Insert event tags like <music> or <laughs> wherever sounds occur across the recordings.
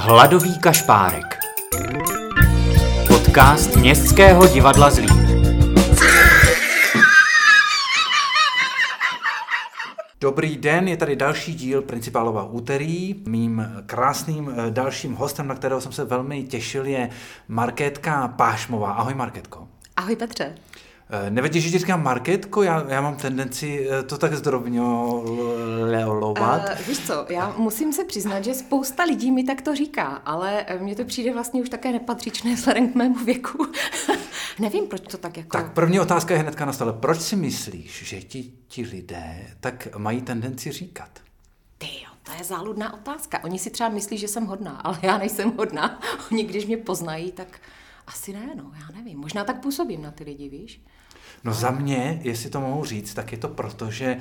Hladový kašpárek. Podcast Městského divadla Zlín. Dobrý den, je tady další díl Principálova úterý. Mým krásným eh, dalším hostem, na kterého jsem se velmi těšil, je Markétka Pášmová. Ahoj Markétko. Ahoj Petře. Eh, Nevadí, že ti říkám Marketko, já, já mám tendenci eh, to tak zdrobňolovat. Uh, víš co, já musím se přiznat, že spousta lidí mi tak to říká, ale mně to přijde vlastně už také nepatřičné vzhledem k mému věku. <laughs> Nevím, proč to tak jako... Tak první otázka je hnedka na stole. Proč si myslíš, že ti, ti lidé tak mají tendenci říkat? Ty jo, to je záludná otázka. Oni si třeba myslí, že jsem hodná, <laughs> ale já nejsem hodná. Oni, když mě poznají, tak asi ne, no, já nevím. Možná tak působím na ty lidi, víš? No za mě, jestli to mohu říct, tak je to proto, že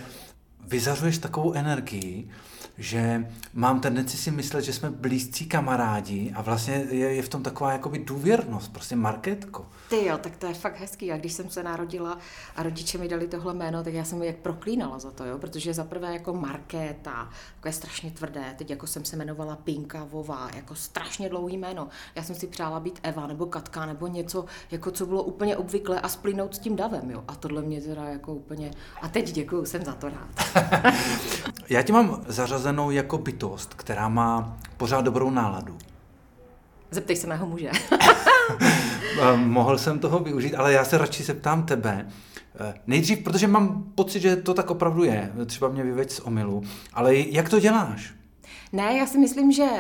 vyzařuješ takovou energii, že mám tendenci si myslet, že jsme blízcí kamarádi a vlastně je, je v tom taková jakoby důvěrnost, prostě marketko. Ty jo, tak to je fakt hezký. A když jsem se narodila a rodiče mi dali tohle jméno, tak já jsem jak proklínala za to, jo, protože za prvé jako Markéta, takové strašně tvrdé, teď jako jsem se jmenovala Pinka Vová, jako strašně dlouhý jméno. Já jsem si přála být Eva nebo Katka nebo něco, jako co bylo úplně obvyklé a splynout s tím davem, jo. A tohle mě teda jako úplně, a teď děkuju, jsem za to rád. <laughs> já ti mám zařazenou jako bytost, která má pořád dobrou náladu. Zeptej se mého muže. <laughs> Mohl jsem toho využít, ale já se radši zeptám tebe. Eh, nejdřív, protože mám pocit, že to tak opravdu je, třeba mě vyveď z omilu, ale jak to děláš? Ne, já si myslím, že uh,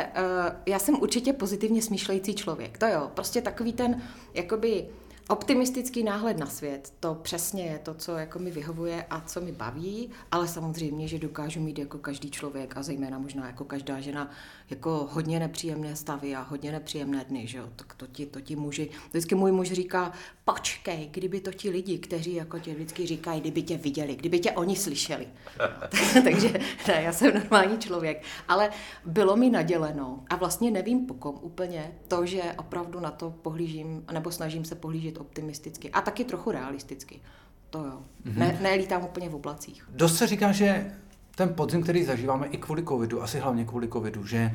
já jsem určitě pozitivně smýšlející člověk. To jo, prostě takový ten, jakoby, Optimistický náhled na svět, to přesně je to, co jako mi vyhovuje a co mi baví, ale samozřejmě, že dokážu mít jako každý člověk a zejména možná jako každá žena jako hodně nepříjemné stavy a hodně nepříjemné dny, že jo? Tak to ti, to ti muži, vždycky můj muž říká, počkej, kdyby to ti lidi, kteří jako tě vždycky říkají, kdyby tě viděli, kdyby tě oni slyšeli. <laughs> Takže ne, já jsem normální člověk, ale bylo mi naděleno a vlastně nevím po kom úplně to, že opravdu na to pohlížím, nebo snažím se pohlížet optimisticky a taky trochu realisticky. To jo. Mm-hmm. Ne, nelítám úplně v oblacích. Dost se říká, že ten podzim, který zažíváme i kvůli covidu, asi hlavně kvůli covidu, že,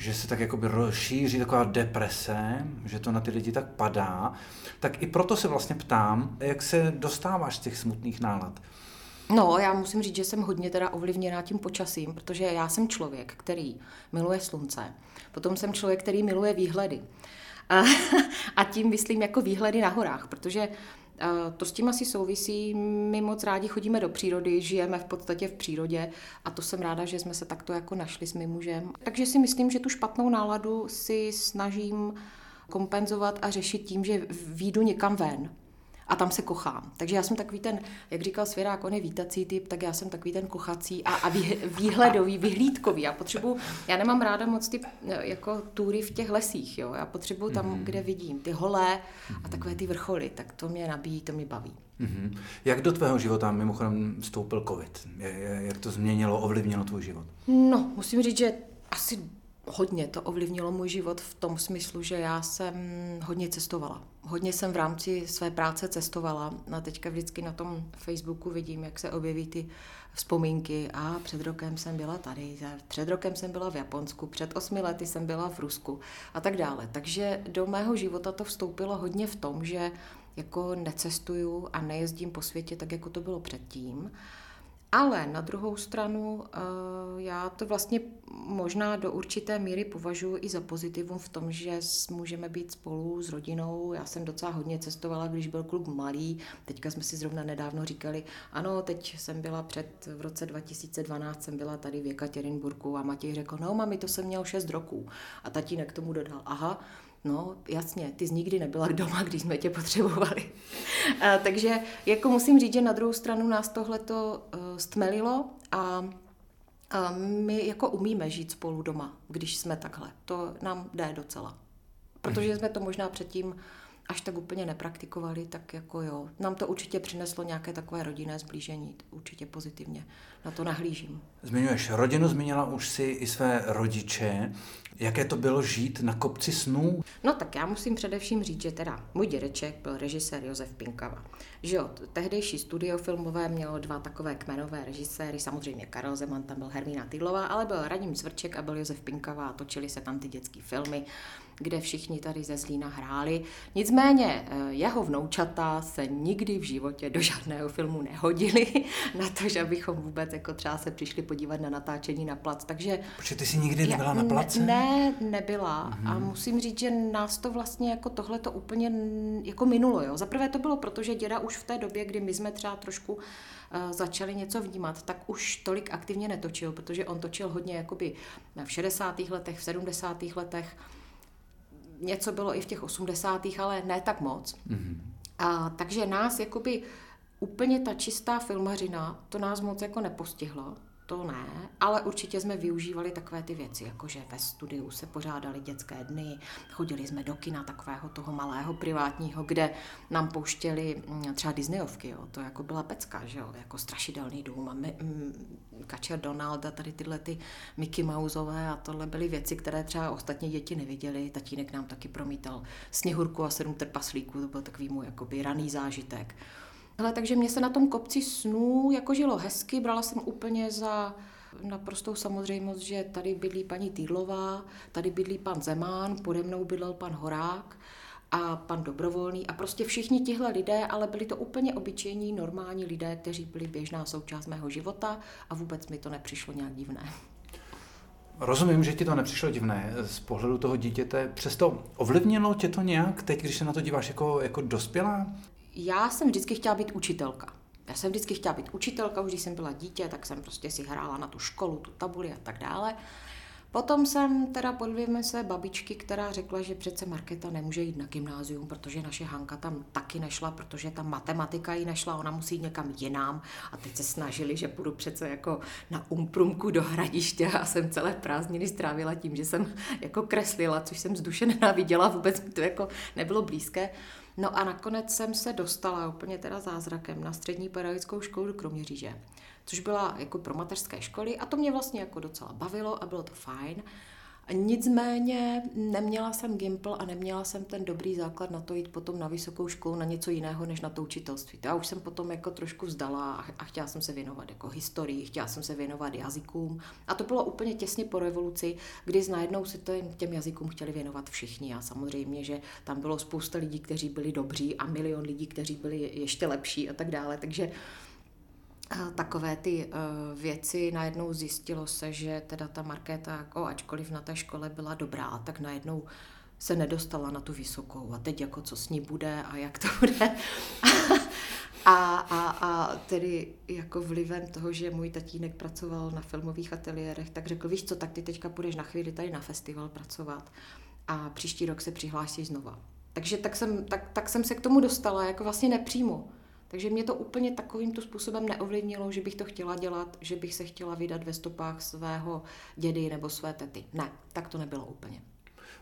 že se tak jakoby rozšíří taková deprese, že to na ty lidi tak padá, tak i proto se vlastně ptám, jak se dostáváš z těch smutných nálad. No, já musím říct, že jsem hodně teda ovlivněná tím počasím, protože já jsem člověk, který miluje slunce. Potom jsem člověk, který miluje výhledy. A, <laughs> a tím myslím jako výhledy na horách, protože to s tím asi souvisí. My moc rádi chodíme do přírody, žijeme v podstatě v přírodě a to jsem ráda, že jsme se takto jako našli s mým mužem. Takže si myslím, že tu špatnou náladu si snažím kompenzovat a řešit tím, že výjdu někam ven a tam se kochám. Takže já jsem takový ten, jak říkal Svěrák, on je vítací typ, tak já jsem takový ten kochací a, a výhledový, vyhlídkový. Já potřebuji, já nemám ráda moc ty jako tury v těch lesích, jo. Já potřebuji tam, mm-hmm. kde vidím ty holé a takové ty vrcholy, tak to mě nabíjí, to mě baví. Mm-hmm. Jak do tvého života mimochodem vstoupil covid? Jak to změnilo, ovlivnilo tvůj život? No, musím říct, že asi hodně to ovlivnilo můj život v tom smyslu, že já jsem hodně cestovala. Hodně jsem v rámci své práce cestovala. A teďka vždycky na tom Facebooku vidím, jak se objeví ty vzpomínky. A před rokem jsem byla tady, před rokem jsem byla v Japonsku, před osmi lety jsem byla v Rusku a tak dále. Takže do mého života to vstoupilo hodně v tom, že jako necestuju a nejezdím po světě tak, jako to bylo předtím. Ale na druhou stranu eh, já to vlastně možná do určité míry považuji i za pozitivum v tom, že můžeme být spolu s rodinou. Já jsem docela hodně cestovala, když byl kluk malý. Teďka jsme si zrovna nedávno říkali, ano, teď jsem byla před, v roce 2012 jsem byla tady v Jekaterinburgu a Matěj řekl, no mami, to jsem měl 6 roků. A tatínek tomu dodal, aha, No, jasně, ty jsi nikdy nebyla doma, když jsme tě potřebovali. <laughs> a, takže jako musím říct, že na druhou stranu nás tohle to uh, stmelilo a, a my jako umíme žít spolu doma, když jsme takhle. To nám jde docela. Protože jsme to možná předtím až tak úplně nepraktikovali, tak jako jo. Nám to určitě přineslo nějaké takové rodinné zblížení, určitě pozitivně. Na to nahlížím. Zmiňuješ rodinu, zmínila už si i své rodiče. Jaké to bylo žít na kopci snů? No tak já musím především říct, že teda můj dědeček byl režisér Josef Pinkava. Že jo, tehdejší studio filmové mělo dva takové kmenové režiséry, samozřejmě Karel Zeman, tam byl Hermína Tydlová, ale byl Radim Zvrček a byl Josef Pinkava a točili se tam ty dětské filmy kde všichni tady ze Zlína hráli. Nicméně eh, jeho vnoučata se nikdy v životě do žádného filmu nehodili <laughs> na to, že bychom vůbec jako třeba se přišli podívat na natáčení na plac. Takže Protože ty jsi nikdy nebyla na place? Ne, nebyla. Mm-hmm. A musím říct, že nás to vlastně jako tohle to úplně jako minulo. Jo. Zaprvé to bylo proto, že děda už v té době, kdy my jsme třeba trošku uh, začali něco vnímat, tak už tolik aktivně netočil, protože on točil hodně jakoby v 60. letech, v 70. letech něco bylo i v těch 80. ale ne tak moc. Mm-hmm. A, takže nás jakoby úplně ta čistá filmařina, to nás moc jako nepostihlo to ne, ale určitě jsme využívali takové ty věci, jako že ve studiu se pořádali dětské dny, chodili jsme do kina takového toho malého privátního, kde nám pouštěli mm, třeba Disneyovky, jo, to jako byla pecka, že jo, jako strašidelný dům a my, mm, Kačer Donald a tady tyhle ty Mickey Mouseové a tohle byly věci, které třeba ostatní děti neviděli. Tatínek nám taky promítal Sněhurku a sedm trpaslíků, to byl takový můj jakoby raný zážitek. Hele, takže mě se na tom kopci snů jako žilo hezky, brala jsem úplně za naprostou samozřejmost, že tady bydlí paní Týdlová, tady bydlí pan Zemán, pode mnou bydlel pan Horák a pan Dobrovolný a prostě všichni tihle lidé, ale byli to úplně obyčejní, normální lidé, kteří byli běžná součást mého života a vůbec mi to nepřišlo nějak divné. Rozumím, že ti to nepřišlo divné z pohledu toho dítěte. Přesto ovlivnilo tě to nějak teď, když se na to díváš jako, jako dospělá? Já jsem vždycky chtěla být učitelka. Já jsem vždycky chtěla být učitelka, už když jsem byla dítě, tak jsem prostě si hrála na tu školu, tu tabuli a tak dále. Potom jsem teda podvěme se babičky, která řekla, že přece Markéta nemůže jít na gymnázium, protože naše Hanka tam taky nešla, protože ta matematika jí nešla, ona musí jít někam jinam. A teď se snažili, že půjdu přece jako na umprumku do hradiště a jsem celé prázdniny strávila tím, že jsem jako kreslila, což jsem z duše nenáviděla, vůbec mi to jako nebylo blízké. No a nakonec jsem se dostala úplně teda zázrakem na střední pedagogickou školu do Kroměříže, což byla jako pro mateřské školy a to mě vlastně jako docela bavilo a bylo to fajn. Nicméně neměla jsem Gimpl a neměla jsem ten dobrý základ na to jít potom na vysokou školu na něco jiného než na to učitelství. To já už jsem potom jako trošku vzdala a chtěla jsem se věnovat jako historii, chtěla jsem se věnovat jazykům. A to bylo úplně těsně po revoluci, kdy najednou se těm jazykům chtěli věnovat všichni. A samozřejmě, že tam bylo spousta lidí, kteří byli dobří a milion lidí, kteří byli ještě lepší a tak dále, takže takové ty uh, věci. Najednou zjistilo se, že teda ta Markéta, jako ačkoliv na té škole byla dobrá, tak najednou se nedostala na tu vysokou. A teď jako co s ní bude a jak to bude. <laughs> a, a, a tedy jako vlivem toho, že můj tatínek pracoval na filmových ateliérech, tak řekl, víš co, tak ty teďka půjdeš na chvíli tady na festival pracovat a příští rok se přihlásíš znova. Takže tak jsem, tak, tak jsem se k tomu dostala, jako vlastně nepřímo. Takže mě to úplně takovýmto způsobem neovlivnilo, že bych to chtěla dělat, že bych se chtěla vydat ve stopách svého dědy nebo své tety. Ne, tak to nebylo úplně.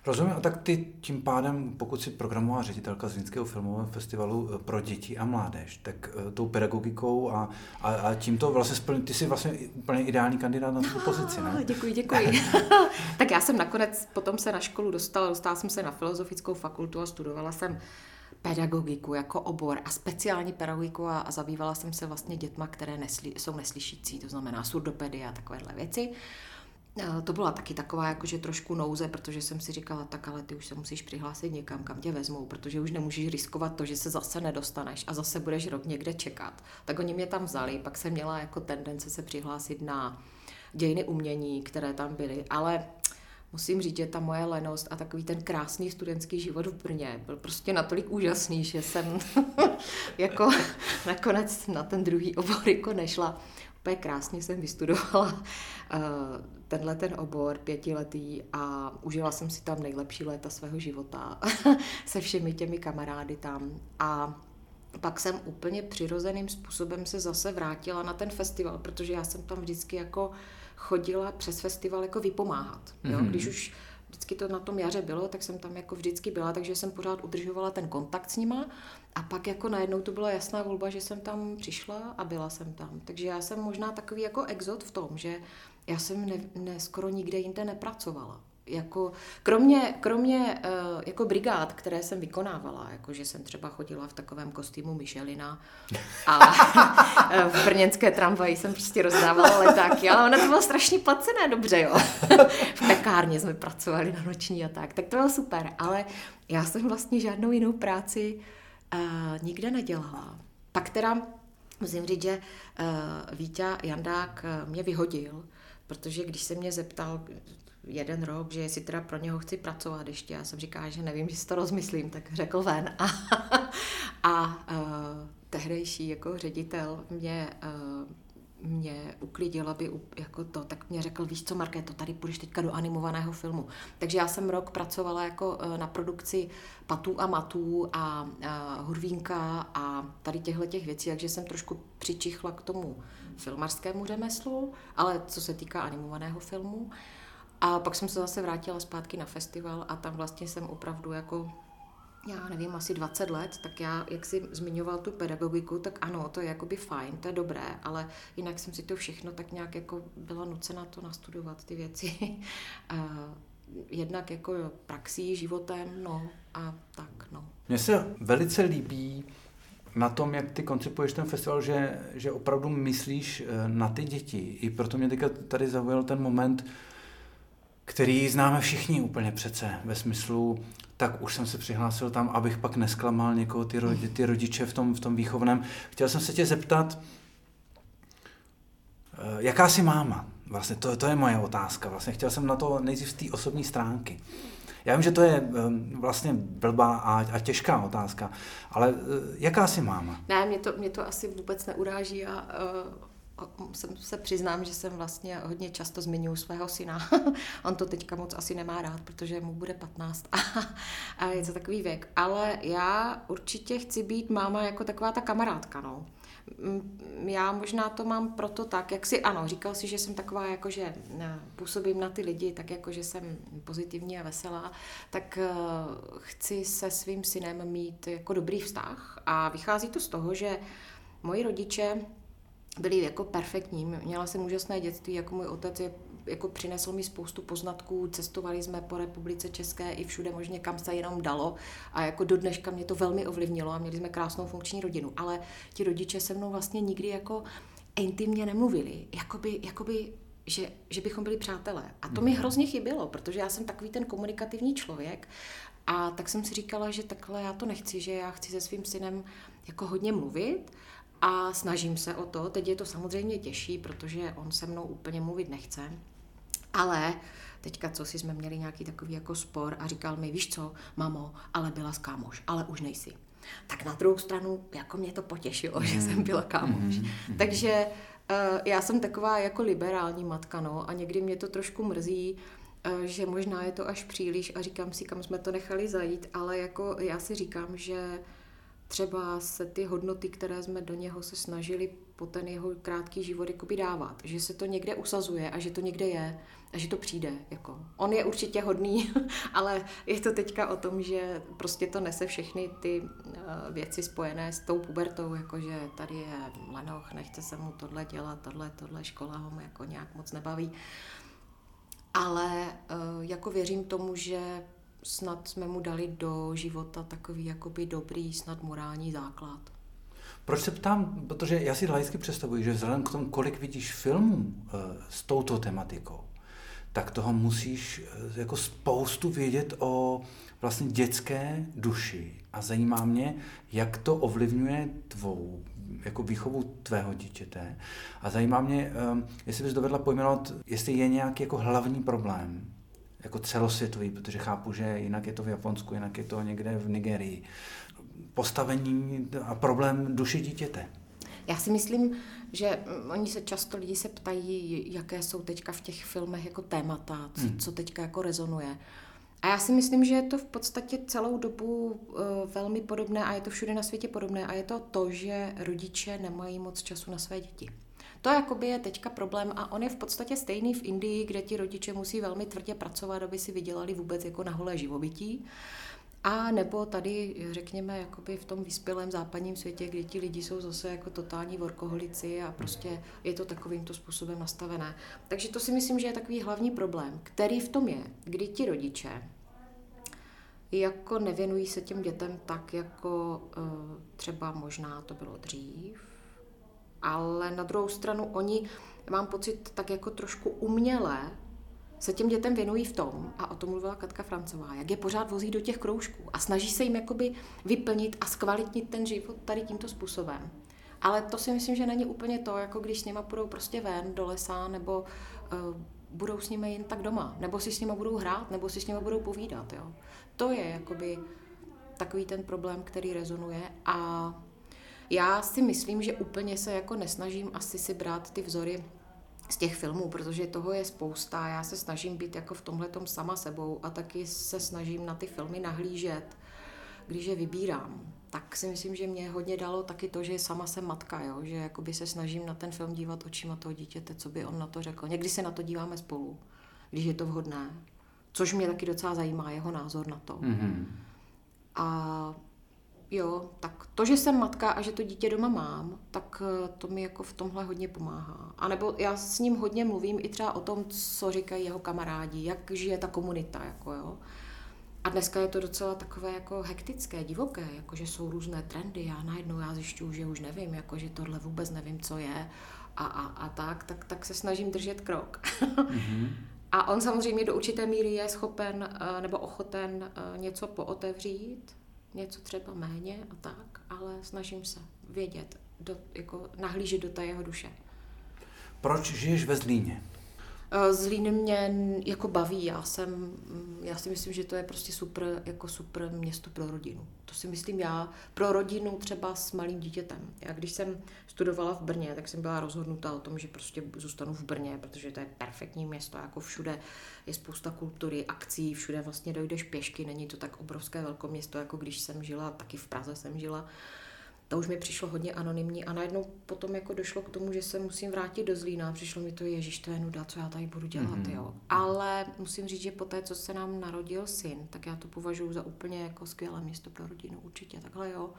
Rozumím, a tak ty tím pádem, pokud si programová ředitelka Zlínského filmového festivalu eh, pro děti a mládež, tak uh, tou pedagogikou a, a, a tímto vlastně splň, ty jsi vlastně úplně ideální kandidát na tu pozici, ne? Děkuji, děkuji. <laughs> tak já jsem nakonec potom se na školu dostala, dostala jsem se na filozofickou fakultu a studovala jsem pedagogiku jako obor a speciální pedagogiku a, a zabývala jsem se vlastně dětma, které nesli, jsou neslyšící, to znamená surdopedy a takovéhle věci. To byla taky taková jakože trošku nouze, protože jsem si říkala, tak ale ty už se musíš přihlásit někam, kam tě vezmou, protože už nemůžeš riskovat to, že se zase nedostaneš a zase budeš rok někde čekat. Tak oni mě tam vzali, pak jsem měla jako tendence se přihlásit na dějiny umění, které tam byly, ale musím říct, že ta moje lenost a takový ten krásný studentský život v Brně byl prostě natolik úžasný, že jsem <laughs> jako nakonec na ten druhý obor jako nešla. Úplně krásně jsem vystudovala uh, tenhle ten obor pětiletý a užila jsem si tam nejlepší léta svého života <laughs> se všemi těmi kamarády tam a pak jsem úplně přirozeným způsobem se zase vrátila na ten festival, protože já jsem tam vždycky jako chodila přes festival jako vypomáhat. Jo? Mm-hmm. Když už vždycky to na tom jaře bylo, tak jsem tam jako vždycky byla, takže jsem pořád udržovala ten kontakt s nima a pak jako najednou to byla jasná volba, že jsem tam přišla a byla jsem tam. Takže já jsem možná takový jako exot v tom, že já jsem ne, ne skoro nikde jinde nepracovala. Jako kromě, kromě uh, jako brigád, které jsem vykonávala, jako že jsem třeba chodila v takovém kostýmu Michelina a <laughs> v brněnské tramvaji jsem prostě rozdávala letáky, ale ono to bylo strašně placené dobře, jo. <laughs> v pekárně jsme pracovali na noční a tak, tak to bylo super, ale já jsem vlastně žádnou jinou práci uh, nikde nedělala. Pak teda musím říct, že uh, Vítě Jandák mě vyhodil, protože když se mě zeptal, jeden rok, že jestli teda pro něho chci pracovat ještě. Já jsem říkala, že nevím, že si to rozmyslím, tak řekl ven. A, <laughs> a uh, tehdejší jako ředitel mě uh, mě uklidil, aby jako to, tak mě řekl, víš co, Markéto, tady půjdeš teďka do animovaného filmu. Takže já jsem rok pracovala jako na produkci patů a matů a, a hurvínka a tady těchto těch věcí, takže jsem trošku přičichla k tomu filmarskému řemeslu, ale co se týká animovaného filmu. A pak jsem se zase vrátila zpátky na festival a tam vlastně jsem opravdu jako já nevím, asi 20 let, tak já, jak jsi zmiňoval tu pedagogiku, tak ano, to je jakoby fajn, to je dobré, ale jinak jsem si to všechno tak nějak jako byla nucena to nastudovat, ty věci. <laughs> Jednak jako praxí, životem, no a tak, no. Mně se velice líbí na tom, jak ty koncipuješ ten festival, že, že opravdu myslíš eh, na ty děti. I proto mě teďka tady zaujal ten moment, který známe všichni úplně přece, ve smyslu, tak už jsem se přihlásil tam, abych pak nesklamal někoho, ty, rodi, ty rodiče v tom, v tom výchovném. Chtěl jsem se tě zeptat, eh, jaká jsi máma? Vlastně to, to je moje otázka. Vlastně chtěl jsem na to nejdřív z té osobní stránky. Já vím, že to je ehm, vlastně blbá a, a těžká otázka, ale eh, jaká jsi máma? Ne, mě to, mě to asi vůbec neuráží a uh jsem se přiznám, že jsem vlastně hodně často zmiňuji svého syna. <laughs> On to teďka moc asi nemá rád, protože mu bude 15 <laughs> a, je to takový věk. Ale já určitě chci být máma jako taková ta kamarádka, no. Já možná to mám proto tak, jak si, ano, říkal si, že jsem taková, jako že působím na ty lidi, tak jako, že jsem pozitivní a veselá, tak eh, chci se svým synem mít jako dobrý vztah a vychází to z toho, že moji rodiče byli jako perfektní. Měla jsem úžasné dětství, jako můj otec je jako přinesl mi spoustu poznatků, cestovali jsme po republice České i všude možně, kam se jenom dalo a jako do dneška mě to velmi ovlivnilo a měli jsme krásnou funkční rodinu, ale ti rodiče se mnou vlastně nikdy jako intimně nemluvili, jakoby, jakoby že, že bychom byli přátelé. A to mi mhm. hrozně chybělo, protože já jsem takový ten komunikativní člověk a tak jsem si říkala, že takhle já to nechci, že já chci se svým synem jako hodně mluvit a snažím se o to. Teď je to samozřejmě těžší, protože on se mnou úplně mluvit nechce. Ale teďka, co si jsme měli nějaký takový jako spor a říkal mi, víš co, mamo, ale byla s kámoš, ale už nejsi. Tak na druhou stranu, jako mě to potěšilo, mm. že jsem byla kámoš. Mm. Takže uh, já jsem taková jako liberální matka, no, a někdy mě to trošku mrzí, uh, že možná je to až příliš a říkám si, kam jsme to nechali zajít, ale jako já si říkám, že třeba se ty hodnoty, které jsme do něho se snažili po ten jeho krátký život jakoby dávat, že se to někde usazuje a že to někde je a že to přijde. Jako. On je určitě hodný, <laughs> ale je to teďka o tom, že prostě to nese všechny ty uh, věci spojené s tou pubertou, jakože tady je lenoch, nechce se mu tohle dělat, tohle, tohle škola ho jako nějak moc nebaví. Ale uh, jako věřím tomu, že snad jsme mu dali do života takový jakoby dobrý, snad morální základ. Proč se ptám? Protože já si laicky představuji, že vzhledem k tomu, kolik vidíš filmů eh, s touto tematikou, tak toho musíš eh, jako spoustu vědět o vlastně dětské duši. A zajímá mě, jak to ovlivňuje tvou jako výchovu tvého dítěte. A zajímá mě, eh, jestli bys dovedla pojmenovat, jestli je nějaký jako hlavní problém jako celosvětový, protože chápu, že jinak je to v Japonsku, jinak je to někde v Nigerii. Postavení a problém duše dítěte. Já si myslím, že oni se často lidi se ptají, jaké jsou teďka v těch filmech jako témata, co, hmm. co teďka jako rezonuje. A já si myslím, že je to v podstatě celou dobu uh, velmi podobné a je to všude na světě podobné a je to to, že rodiče nemají moc času na své děti. To jakoby je teďka problém a on je v podstatě stejný v Indii, kde ti rodiče musí velmi tvrdě pracovat, aby si vydělali vůbec jako na holé živobytí. A nebo tady, řekněme, jakoby v tom vyspělém západním světě, kde ti lidi jsou zase jako totální workoholici a prostě je to takovýmto způsobem nastavené. Takže to si myslím, že je takový hlavní problém, který v tom je, kdy ti rodiče jako nevěnují se těm dětem tak, jako eh, třeba možná to bylo dřív, ale na druhou stranu oni, mám pocit, tak jako trošku uměle se těm dětem věnují v tom, a o tom mluvila Katka Francová, jak je pořád vozí do těch kroužků a snaží se jim jakoby vyplnit a zkvalitnit ten život tady tímto způsobem. Ale to si myslím, že není úplně to, jako když s nima půjdou prostě ven do lesa, nebo uh, budou s nimi jen tak doma, nebo si s nimi budou hrát, nebo si s nimi budou povídat. Jo. To je jakoby takový ten problém, který rezonuje a já si myslím, že úplně se jako nesnažím asi si brát ty vzory z těch filmů, protože toho je spousta. Já se snažím být jako v tomhle sama sebou a taky se snažím na ty filmy nahlížet, když je vybírám. Tak si myslím, že mě hodně dalo taky to, že sama jsem matka, jo? že jakoby se snažím na ten film dívat očima toho dítěte, co by on na to řekl. Někdy se na to díváme spolu, když je to vhodné, což mě taky docela zajímá, jeho názor na to. Mm-hmm. A jo, tak to, že jsem matka a že to dítě doma mám, tak eh, to mi jako v tomhle hodně pomáhá. A nebo já s ním hodně mluvím i třeba o tom, co říkají jeho kamarádi, jak žije ta komunita, jako jo. A dneska je to docela takové jako hektické, divoké, jako že jsou různé trendy. Já najednou já zjišťuju, že už nevím, jako že tohle vůbec nevím, co je a, a, a tak, tak, tak se snažím držet krok. Mm-hmm. <laughs> a on samozřejmě do určité míry je schopen eh, nebo ochoten eh, něco pootevřít, něco třeba méně a tak, ale snažím se vědět, do, jako nahlížet do té jeho duše. Proč žiješ ve Zlíně? Eh, Zlín mě jako baví, já jsem, já si myslím, že to je prostě super, jako super město pro rodinu. To si myslím já, pro rodinu třeba s malým dítětem. Já když jsem studovala v Brně, tak jsem byla rozhodnutá o tom, že prostě zůstanu v Brně, protože to je perfektní město, jako všude je spousta kultury, akcí, všude vlastně dojdeš pěšky, není to tak obrovské velkoměsto, jako když jsem žila, taky v Praze jsem žila to už mi přišlo hodně anonymní a najednou potom jako došlo k tomu, že se musím vrátit do Zlína. Přišlo mi to, ježiš, to je nuda, co já tady budu dělat, mm-hmm. jo. Ale musím říct, že po té, co se nám narodil syn, tak já to považuji za úplně jako skvělé město pro rodinu, určitě, takhle jo.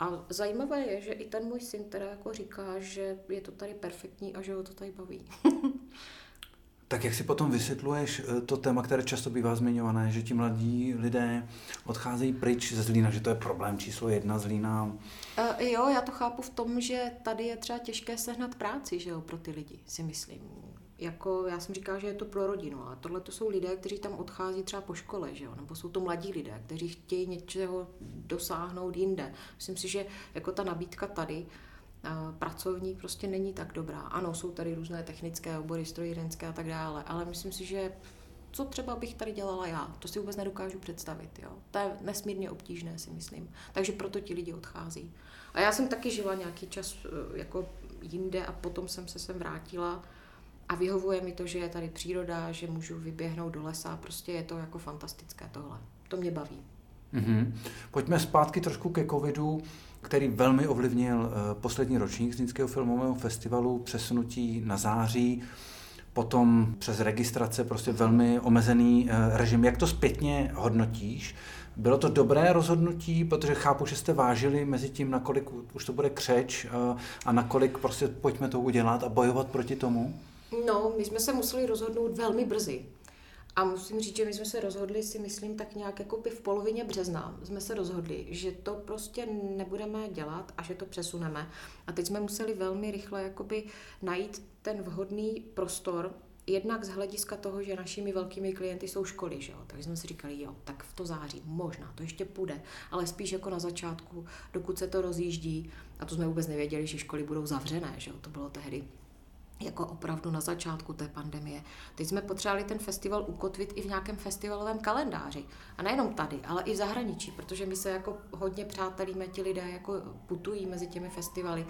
A zajímavé je, že i ten můj syn teda jako říká, že je to tady perfektní a že ho to tady baví. <laughs> Tak jak si potom vysvětluješ eh, to téma, které často bývá zmiňované, že ti mladí lidé odcházejí pryč ze Zlína, že to je problém číslo jedna Zlína? Uh, jo, já to chápu v tom, že tady je třeba těžké sehnat práci, že jo, pro ty lidi, si myslím. Jako já jsem říkala, že je to pro rodinu, a tohle to jsou lidé, kteří tam odchází třeba po škole, že jo, nebo jsou to mladí lidé, kteří chtějí něčeho dosáhnout jinde. Myslím si, že jako ta nabídka tady pracovní prostě není tak dobrá. Ano, jsou tady různé technické obory, strojírenské a tak dále, ale myslím si, že co třeba bych tady dělala já, to si vůbec nedokážu představit. Jo? To je nesmírně obtížné, si myslím. Takže proto ti lidi odchází. A já jsem taky žila nějaký čas eh, jako jinde a potom jsem se sem vrátila a vyhovuje mi to, že je tady příroda, že můžu vyběhnout do lesa, prostě je to jako fantastické tohle. To mě baví. Mm-hmm. Pojďme zpátky trošku ke covidu který velmi ovlivnil eh, poslední ročník Zlínského filmového festivalu, přesunutí na září, potom přes registrace prostě velmi omezený eh, režim. Jak to zpětně hodnotíš? Bylo to dobré rozhodnutí, protože chápu, že jste vážili mezi tím, nakolik už to bude křeč eh, a nakolik prostě pojďme to udělat a bojovat proti tomu? No, my jsme se museli rozhodnout velmi brzy. A musím říct, že my jsme se rozhodli, si myslím, tak nějak jako by v polovině března jsme se rozhodli, že to prostě nebudeme dělat a že to přesuneme. A teď jsme museli velmi rychle jakoby najít ten vhodný prostor, jednak z hlediska toho, že našimi velkými klienty jsou školy, že jo? takže jsme si říkali, jo, tak v to září, možná, to ještě půjde, ale spíš jako na začátku, dokud se to rozjíždí, a to jsme vůbec nevěděli, že školy budou zavřené, že jo? to bylo tehdy jako opravdu na začátku té pandemie. Teď jsme potřebovali ten festival ukotvit i v nějakém festivalovém kalendáři. A nejenom tady, ale i v zahraničí, protože my se jako hodně přátelíme, ti lidé jako putují mezi těmi festivaly.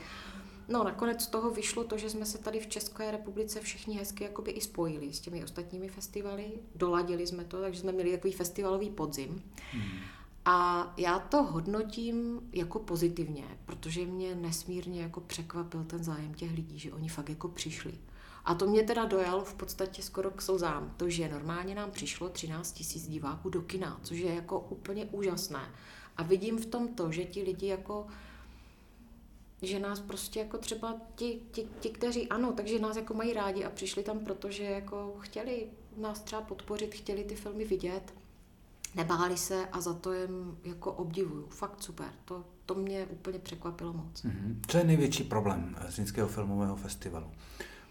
No nakonec z toho vyšlo to, že jsme se tady v České republice všichni hezky jakoby i spojili s těmi ostatními festivaly, doladili jsme to, takže jsme měli takový festivalový podzim. Hmm. A já to hodnotím jako pozitivně, protože mě nesmírně jako překvapil ten zájem těch lidí, že oni fakt jako přišli. A to mě teda dojalo v podstatě skoro k slzám. To, že normálně nám přišlo 13 tisíc diváků do kina, což je jako úplně úžasné. A vidím v tom to, že ti lidi jako že nás prostě jako třeba ti, ti, ti, kteří ano, takže nás jako mají rádi a přišli tam, protože jako chtěli nás třeba podpořit, chtěli ty filmy vidět, nebáli se a za to jim jako obdivuju. Fakt super. To, to mě úplně překvapilo moc. Mm-hmm. Co je největší problém Zlínského filmového festivalu?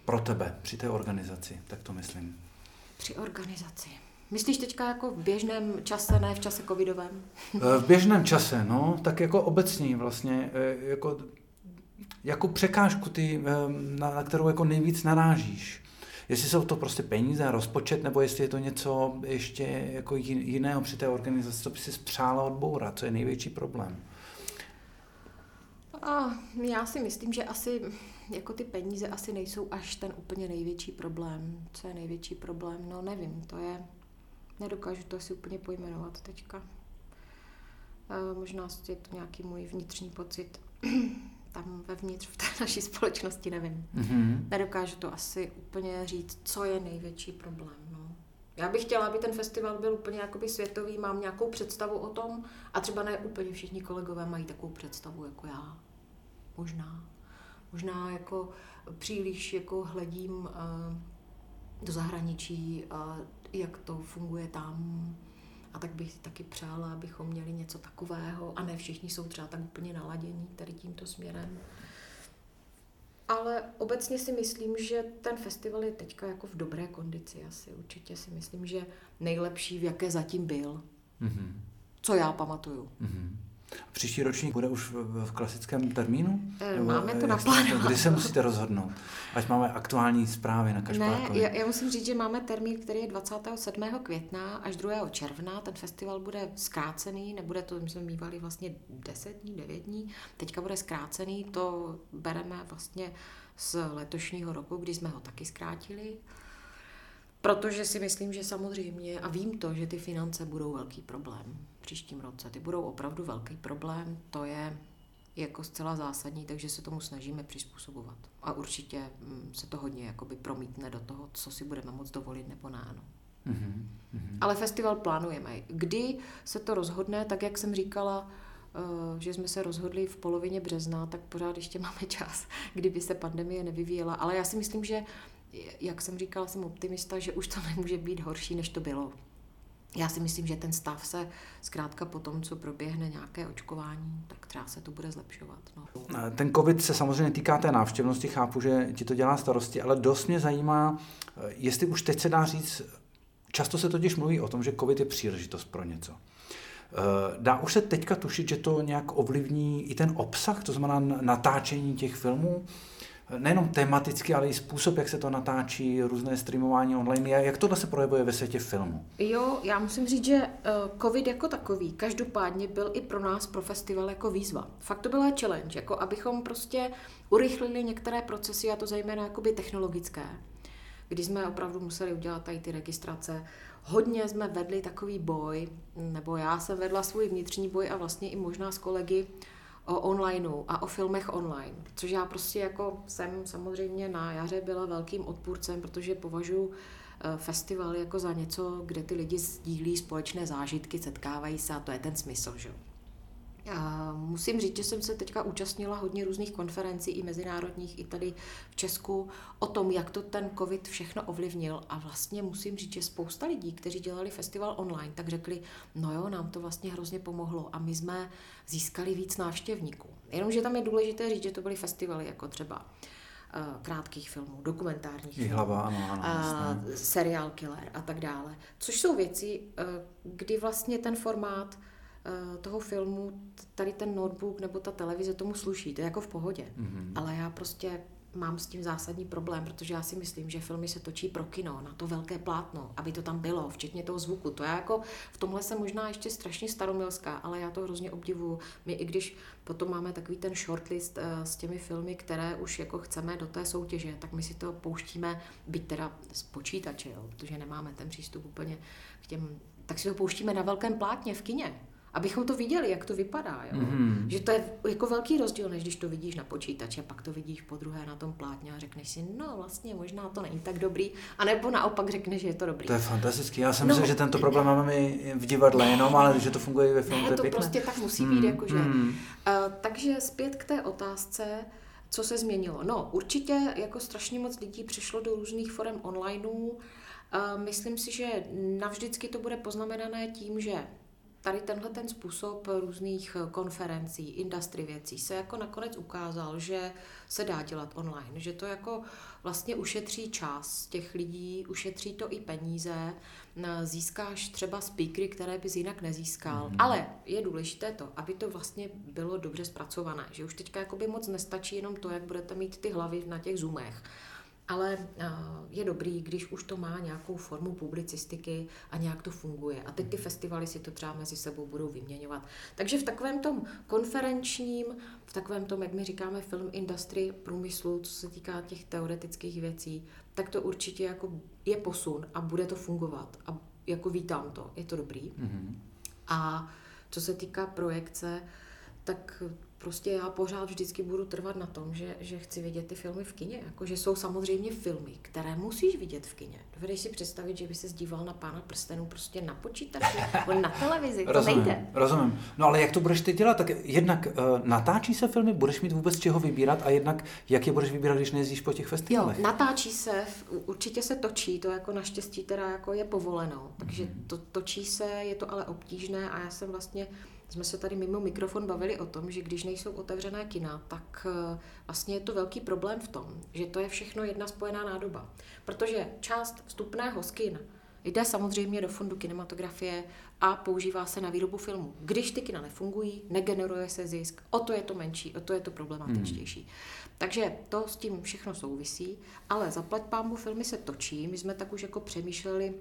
Pro tebe, při té organizaci, tak to myslím. Při organizaci. Myslíš teďka jako v běžném čase, ne v čase covidovém? v běžném čase, no, tak jako obecně vlastně, jako jako překážku, ty, na, na kterou jako nejvíc narážíš? Jestli jsou to prostě peníze, rozpočet, nebo jestli je to něco ještě jako jiného při té organizaci, co by si spřála odbourat, co je největší problém? A já si myslím, že asi jako ty peníze asi nejsou až ten úplně největší problém. Co je největší problém? No nevím, to je, nedokážu to asi úplně pojmenovat teďka. možná je to nějaký můj vnitřní pocit <clears throat> tam vevnitř v té <laughs> naší společnosti, nevím. Mm-hmm. Nedokážu to asi úplně říct, co je největší problém. No. Já bych chtěla, aby ten festival byl úplně jakoby světový, mám nějakou představu o tom a třeba ne úplně všichni kolegové mají takovou představu jako já. Možná. Možná jako příliš jako hledím uh, do zahraničí, uh, jak to funguje tam, a tak bych taky přála, abychom měli něco takového a ne všichni jsou třeba tak úplně naladění tady tímto směrem. Ale obecně si myslím, že ten festival je teďka jako v dobré kondici asi. Určitě si myslím, že nejlepší, v jaké zatím byl. Mm-hmm. Co já pamatuju. Mm-hmm. Příští ročník bude už v, v klasickém termínu? E, máme to naplánováno. Kdy se musíte rozhodnout? Ať máme aktuální zprávy na Kašpárkovi. Ne, já, já musím říct, že máme termín, který je 27. května až 2. června. Ten festival bude zkrácený, nebude to, my jsme mývali vlastně 10 dní, 9 dní. Teďka bude zkrácený, to bereme vlastně z letošního roku, kdy jsme ho taky zkrátili. Protože si myslím, že samozřejmě, a vím to, že ty finance budou velký problém příštím roce. Ty budou opravdu velký problém, to je jako zcela zásadní, takže se tomu snažíme přizpůsobovat. A určitě mm, se to hodně jakoby promítne do toho, co si budeme moct dovolit nebo ne. No. Mm-hmm. Ale festival plánujeme. Kdy se to rozhodne, tak jak jsem říkala, eh, že jsme se rozhodli v polovině března, tak pořád ještě <laughs> máme čas, kdyby se pandemie nevyvíjela. Ale já si myslím, že, jak jsem říkala, jsem optimista, že už to <laughs> nemůže být horší, než to bylo já si myslím, že ten stav se zkrátka po tom, co proběhne nějaké očkování, tak třeba se to bude zlepšovat. No. Ten covid se samozřejmě týká té návštěvnosti, chápu, že ti to dělá starosti, ale dost mě zajímá, jestli už teď se dá říct, často se totiž mluví o tom, že covid je příležitost pro něco. Dá už se teďka tušit, že to nějak ovlivní i ten obsah, to znamená natáčení těch filmů? Nejenom tematicky, ale i způsob, jak se to natáčí, různé streamování online. Jak tohle se projevuje ve světě filmu? Jo, já musím říct, že eh, COVID jako takový každopádně byl i pro nás, pro festival, jako výzva. Fakt to byla challenge, jako abychom prostě urychlili některé procesy, a to zejména jakoby technologické, kdy jsme opravdu museli udělat tady ty registrace. Hodně jsme vedli takový boj, nebo já jsem vedla svůj vnitřní boj a vlastně i možná s kolegy, o onlineu a o filmech online, což já prostě jako jsem samozřejmě na jaře byla velkým odpůrcem, protože považuji eh, festival jako za něco, kde ty lidi sdílí společné zážitky, setkávají se a to je ten smysl, že musím říct, že jsem se teďka účastnila hodně různých konferencí, i mezinárodních, i tady v Česku, o tom, jak to ten COVID všechno ovlivnil. A vlastně musím říct, že spousta lidí, kteří dělali festival online, tak řekli, no jo, nám to vlastně hrozně pomohlo a my jsme získali víc návštěvníků. Jenomže tam je důležité říct, že to byly festivaly jako třeba eh, krátkých filmů, dokumentárních filmů, hlava, ano, ano, a, seriál killer a tak dále. Což jsou věci, eh, kdy vlastně ten formát Eh, toho filmu tady ten notebook nebo ta televize tomu sluší, to je jako v pohodě. Mm-hmm. Ale já prostě mám s tím zásadní problém, protože já si myslím, že filmy se točí pro kino, na to velké plátno, aby to tam bylo, včetně toho zvuku. To já jako v tomhle jsem možná ještě strašně staromilská, ale já to hrozně obdivuju. My i když potom máme takový ten shortlist uh, s těmi filmy, které už jako chceme do té soutěže, tak my si to pouštíme, byť teda z počítače, jo, protože nemáme ten přístup úplně k těm, tak si to pouštíme na velkém plátně v kině Abychom to viděli, jak to vypadá. Jo? Mm-hmm. Že to je jako velký rozdíl, než když to vidíš na počítači a pak to vidíš po druhé na tom plátně a řekneš si, no vlastně možná to není tak dobrý, a nebo naopak řekneš, že je to dobrý. To je fantastický. Já jsem no, myslel, že tento problém máme v divadle ne, jenom, ale že to funguje i ve filmu. Ne, to, to prostě tak musí být. Mm, jakože. Mm. Uh, takže zpět k té otázce, co se změnilo? No, určitě jako strašně moc lidí přišlo do různých forem onlineů. Myslím si, že navždycky to bude poznamenané tím, že tady tenhle ten způsob různých konferencí, industry věcí se jako nakonec ukázal, že se dá dělat online, že to jako vlastně ušetří čas těch lidí, ušetří to i peníze, získáš třeba speakery, které bys jinak nezískal. Mm-hmm. Ale je důležité to, aby to vlastně bylo dobře zpracované, že už teďka jakoby moc nestačí jenom to, jak budete mít ty hlavy na těch zoomech, ale je dobrý, když už to má nějakou formu publicistiky a nějak to funguje. A teď ty festivaly si to třeba mezi sebou budou vyměňovat. Takže v takovém tom konferenčním, v takovém tom, jak my říkáme, film industry, průmyslu, co se týká těch teoretických věcí, tak to určitě jako je posun a bude to fungovat. A jako vítám to, je to dobrý. Mm-hmm. A co se týká projekce, tak prostě já pořád vždycky budu trvat na tom, že, že chci vidět ty filmy v kině. Jako, že jsou samozřejmě filmy, které musíš vidět v kině. Dovedeš si představit, že by se díval na pána prstenů prostě na počítači nebo na televizi. To rozumím, nejde. Rozumím. No ale jak to budeš ty dělat? Tak jednak uh, natáčí se filmy, budeš mít vůbec čeho vybírat a jednak jak je budeš vybírat, když nejezdíš po těch festivalech? Jo, natáčí se, určitě se točí, to jako naštěstí teda jako je povoleno. Takže mm-hmm. to točí se, je to ale obtížné a já jsem vlastně jsme se tady mimo mikrofon bavili o tom, že když nejsou otevřené kina, tak eh, vlastně je to velký problém v tom, že to je všechno jedna spojená nádoba. Protože část vstupného z kin jde samozřejmě do fondu kinematografie a používá se na výrobu filmu. Když ty kina nefungují, negeneruje se zisk, o to je to menší, o to je to problematičtější. Hmm. Takže to s tím všechno souvisí, ale zaplať pámu filmy se točí. My jsme tak už jako přemýšleli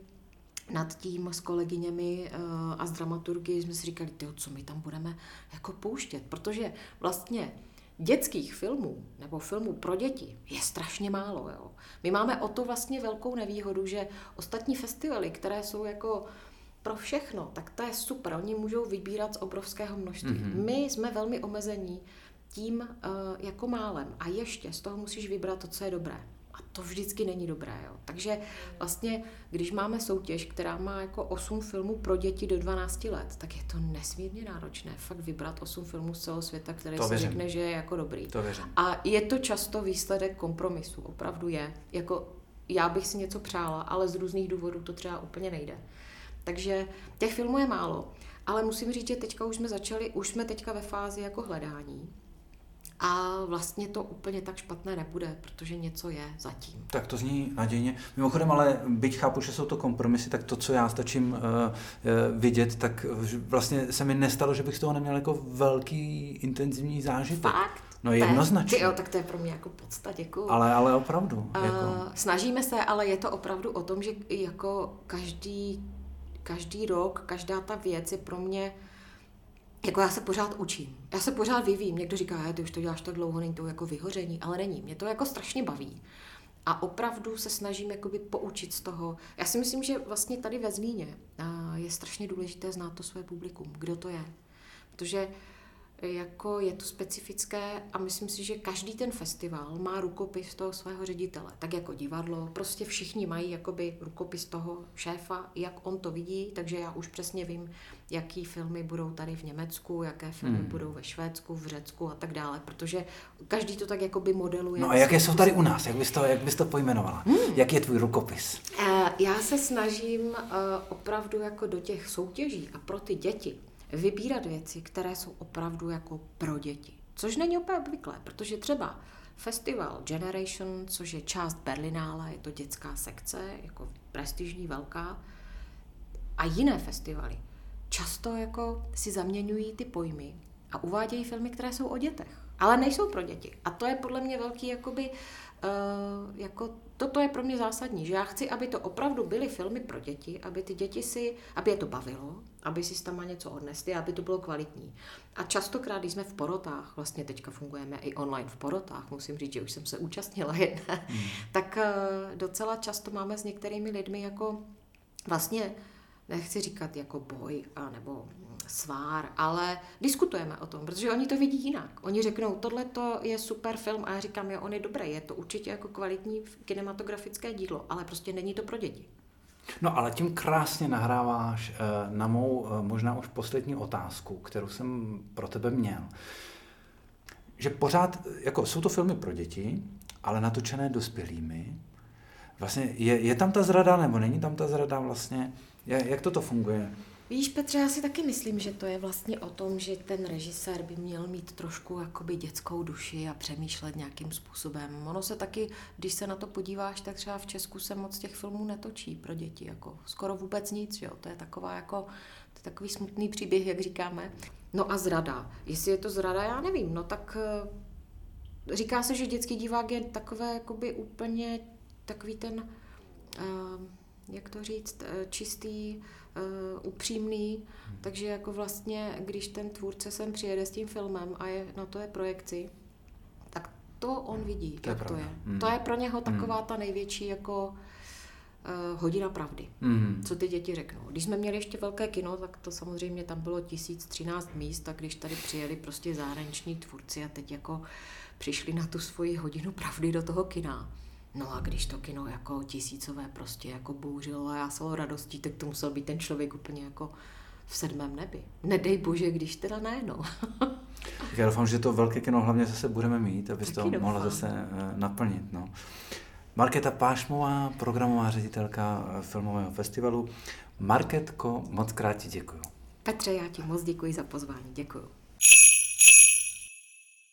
nad tím s kolegyněmi uh, a s dramaturgy jsme si říkali, tyjo, co my tam budeme jako pouštět, protože vlastně dětských filmů nebo filmů pro děti je strašně málo. Jo. My máme o to vlastně velkou nevýhodu, že ostatní festivaly, které jsou jako pro všechno, tak to je super. Oni můžou vybírat z obrovského množství. Mm-hmm. My jsme velmi omezení tím uh, jako málem a ještě z toho musíš vybrat to, co je dobré. A to vždycky není dobré. Jo. Takže vlastně, když máme soutěž, která má jako 8 filmů pro děti do 12 let, tak je to nesmírně náročné fakt vybrat 8 filmů z celého světa, který to si věřím. řekne, že je jako dobrý. To A je to často výsledek kompromisu, opravdu je. Jako já bych si něco přála, ale z různých důvodů to třeba úplně nejde. Takže těch filmů je málo. Ale musím říct, že teďka už jsme začali, už jsme teďka ve fázi jako hledání a vlastně to úplně tak špatné nebude, protože něco je zatím. Tak to zní nadějně. Mimochodem, ale byť chápu, že jsou to kompromisy, tak to, co já stačím uh, uh, vidět, tak vlastně se mi nestalo, že bych z toho neměl jako velký intenzivní zážitek. Fakt? No jednoznačně. jo, tak to je pro mě jako podsta, děkuju. Ale, ale opravdu. Uh, jako... Snažíme se, ale je to opravdu o tom, že jako každý, každý rok, každá ta věc je pro mě jako já se pořád učím. Já se pořád vyvím. Někdo říká, že ty už to děláš tak dlouho, není to jako vyhoření, ale není. Mě to jako strašně baví. A opravdu se snažím jakoby poučit z toho. Já si myslím, že vlastně tady ve Zlíně je strašně důležité znát to své publikum, kdo to je. Protože jako je to specifické a myslím si, že každý ten festival má rukopis toho svého ředitele. Tak jako divadlo, prostě všichni mají jakoby rukopis toho šéfa, jak on to vidí, takže já už přesně vím, jaký filmy budou tady v Německu, jaké filmy hmm. budou ve Švédsku, v Řecku a tak dále, protože každý to tak jakoby modeluje. No a jaké jsou tady u nás, jak bys to, jak bys to pojmenovala? Hmm. Jak je tvůj rukopis? Eh, já se snažím eh, opravdu jako do těch soutěží a pro ty děti vybírat věci, které jsou opravdu jako pro děti. Což není úplně obvyklé, protože třeba festival Generation, což je část Berlinále, je to dětská sekce, jako prestižní, velká, a jiné festivaly často jako si zaměňují ty pojmy a uvádějí filmy, které jsou o dětech, ale nejsou pro děti. A to je podle mě velký jakoby Uh, jako toto je pro mě zásadní, že já chci, aby to opravdu byly filmy pro děti, aby ty děti si, aby je to bavilo, aby si tam něco odnesli, aby to bylo kvalitní. A častokrát, když jsme v porotách, vlastně teďka fungujeme i online v porotách, musím říct, že už jsem se účastnila jedné, hmm. tak uh, docela často máme s některými lidmi jako vlastně nechci říkat jako boj a nebo svár, ale diskutujeme o tom, protože oni to vidí jinak. Oni řeknou, tohle to je super film a já říkám, jo, on je dobrý, je to určitě jako kvalitní kinematografické dílo, ale prostě není to pro děti. No ale tím krásně nahráváš eh, na mou eh, možná už poslední otázku, kterou jsem pro tebe měl. Že pořád, jako jsou to filmy pro děti, ale natočené dospělými. Vlastně je, je tam ta zrada, nebo není tam ta zrada vlastně? Jak toto funguje? Víš, Petře, já si taky myslím, že to je vlastně o tom, že ten režisér by měl mít trošku jakoby dětskou duši a přemýšlet nějakým způsobem. Ono se taky, když se na to podíváš, tak třeba v Česku se moc těch filmů netočí pro děti, jako skoro vůbec nic, jo. To je taková jako, to je takový smutný příběh, jak říkáme. No a zrada. Jestli je to zrada, já nevím. No tak eh, říká se, že dětský divák je takové jakoby úplně takový ten, uh, jak to říct, eh, čistý, uh, upřímný, hmm. takže jako vlastně, když ten tvůrce sem přijede s tím filmem a je, na to je projekci, tak to on vidí, to jak je to je. Hmm. To je pro něho taková hmm. ta největší jako uh, hodina pravdy, hmm. co ty děti řeknou. Když jsme měli ještě velké kino, tak to samozřejmě tam bylo 1013 míst a když tady přijeli prostě zahraniční tvůrci a teď jako přišli na tu svoji hodinu pravdy do toho kina, No a když to kino jako tisícové prostě jako bouřilo a já svou radostí, tak to musel být ten člověk úplně jako v sedmém nebi. Nedej bože, když teda ne, no. Já doufám, že to velké kino hlavně zase budeme mít, abys to doufám. mohla zase uh, naplnit, no. Markéta Pášmová, programová ředitelka eh, filmového festivalu. Marketko, moc krát ti děkuju. Petře, já ti moc děkuji za pozvání. Děkuju.